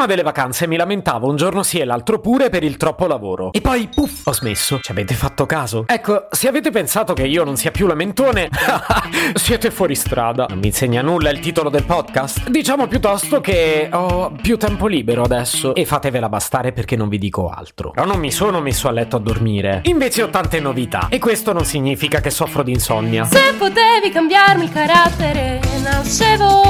Prima delle vacanze mi lamentavo un giorno sì e l'altro pure per il troppo lavoro. E poi, puff, ho smesso. Ci avete fatto caso? Ecco, se avete pensato che io non sia più lamentone, siete fuori strada. Non mi insegna nulla il titolo del podcast? Diciamo piuttosto che ho più tempo libero adesso e fatevela bastare perché non vi dico altro. Però non mi sono messo a letto a dormire. Invece ho tante novità e questo non significa che soffro di insonnia. Se potevi cambiarmi il carattere, nascevo.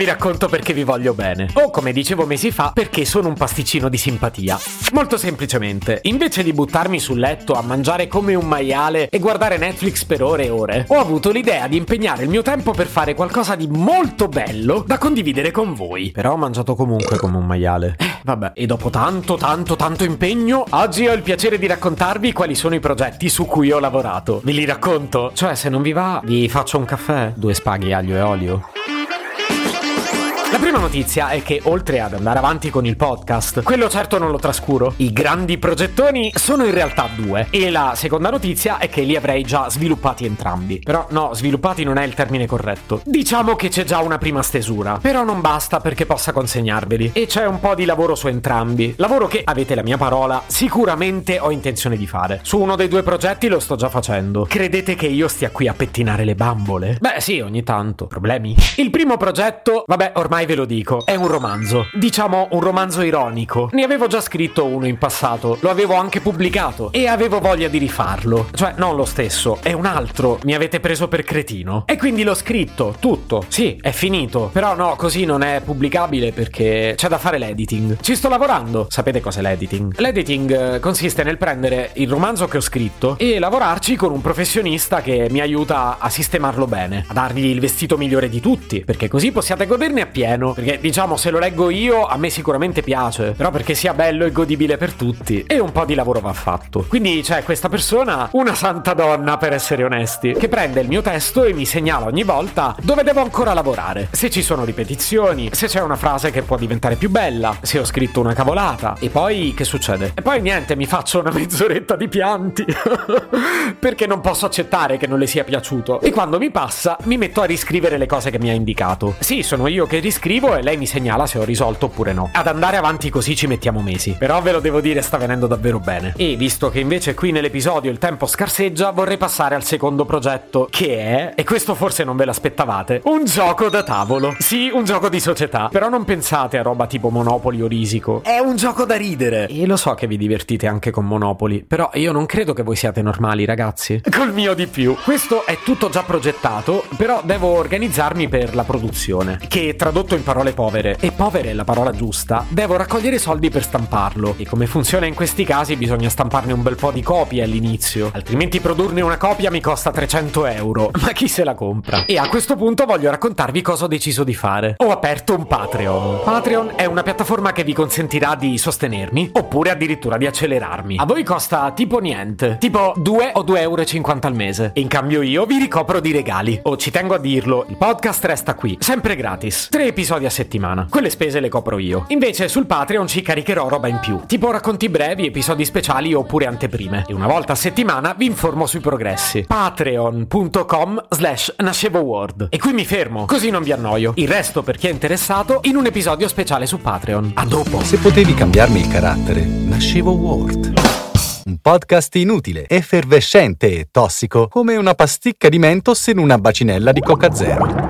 Vi racconto perché vi voglio bene. O come dicevo mesi fa, perché sono un pasticcino di simpatia. Molto semplicemente, invece di buttarmi sul letto a mangiare come un maiale e guardare Netflix per ore e ore, ho avuto l'idea di impegnare il mio tempo per fare qualcosa di molto bello da condividere con voi. Però ho mangiato comunque come un maiale. Eh, vabbè, e dopo tanto, tanto, tanto impegno, oggi ho il piacere di raccontarvi quali sono i progetti su cui ho lavorato. Ve li racconto? Cioè, se non vi va, vi faccio un caffè, due spaghi aglio e olio. La prima notizia è che oltre ad andare avanti con il podcast, quello certo non lo trascuro, i grandi progettoni sono in realtà due e la seconda notizia è che li avrei già sviluppati entrambi. Però no, sviluppati non è il termine corretto. Diciamo che c'è già una prima stesura, però non basta perché possa consegnarveli e c'è un po' di lavoro su entrambi. Lavoro che, avete la mia parola, sicuramente ho intenzione di fare. Su uno dei due progetti lo sto già facendo. Credete che io stia qui a pettinare le bambole? Beh sì, ogni tanto. Problemi? Il primo progetto, vabbè, ormai ve lo dico, è un romanzo. Diciamo un romanzo ironico. Ne avevo già scritto uno in passato, lo avevo anche pubblicato e avevo voglia di rifarlo. Cioè, non lo stesso, è un altro. Mi avete preso per cretino. E quindi l'ho scritto, tutto. Sì, è finito. Però no, così non è pubblicabile perché c'è da fare l'editing. Ci sto lavorando. Sapete cos'è l'editing? L'editing eh, consiste nel prendere il romanzo che ho scritto e lavorarci con un professionista che mi aiuta a sistemarlo bene, a dargli il vestito migliore di tutti, perché così possiate goderne appieno pieno. Perché diciamo, se lo leggo io, a me sicuramente piace. Però perché sia bello e godibile per tutti. E un po' di lavoro va fatto. Quindi c'è questa persona, una santa donna per essere onesti, che prende il mio testo e mi segnala ogni volta dove devo ancora lavorare. Se ci sono ripetizioni, se c'è una frase che può diventare più bella, se ho scritto una cavolata. E poi che succede? E poi niente, mi faccio una mezz'oretta di pianti. perché non posso accettare che non le sia piaciuto. E quando mi passa, mi metto a riscrivere le cose che mi ha indicato. Sì, sono io che riscrivo e lei mi segnala se ho risolto oppure no. Ad andare avanti così ci mettiamo mesi. Però ve lo devo dire, sta venendo davvero bene. E visto che invece qui nell'episodio il tempo scarseggia, vorrei passare al secondo progetto, che è, e questo forse non ve l'aspettavate, un gioco da tavolo. Sì, un gioco di società. Però non pensate a roba tipo Monopoli o Risico. È un gioco da ridere. E lo so che vi divertite anche con Monopoli, però io non credo che voi siate normali, ragazzi. Col mio di più. Questo è tutto già progettato, però devo organizzarmi per la produzione, che tradotto in parole povere, e povere è la parola giusta, devo raccogliere soldi per stamparlo. E come funziona in questi casi bisogna stamparne un bel po' di copie all'inizio, altrimenti produrne una copia mi costa 300 euro. Ma chi se la compra? E a questo punto voglio raccontarvi cosa ho deciso di fare. Ho aperto un Patreon. Patreon è una piattaforma che vi consentirà di sostenermi, oppure addirittura di accelerarmi. A voi costa tipo niente, tipo 2 o 2,50 euro al mese. E in cambio io vi ricopro di regali. O ci tengo a dirlo, il podcast resta qui, sempre gratis. Tre episodi a settimana. Quelle spese le copro io. Invece sul Patreon ci caricherò roba in più, tipo racconti brevi, episodi speciali oppure anteprime. E una volta a settimana vi informo sui progressi. Patreon.com slash nascevo word. E qui mi fermo, così non vi annoio. Il resto per chi è interessato in un episodio speciale su Patreon. A dopo. Se potevi cambiarmi il carattere, nascevo Word. Un podcast inutile, effervescente e tossico, come una pasticca di mentos in una bacinella di Coca Zero.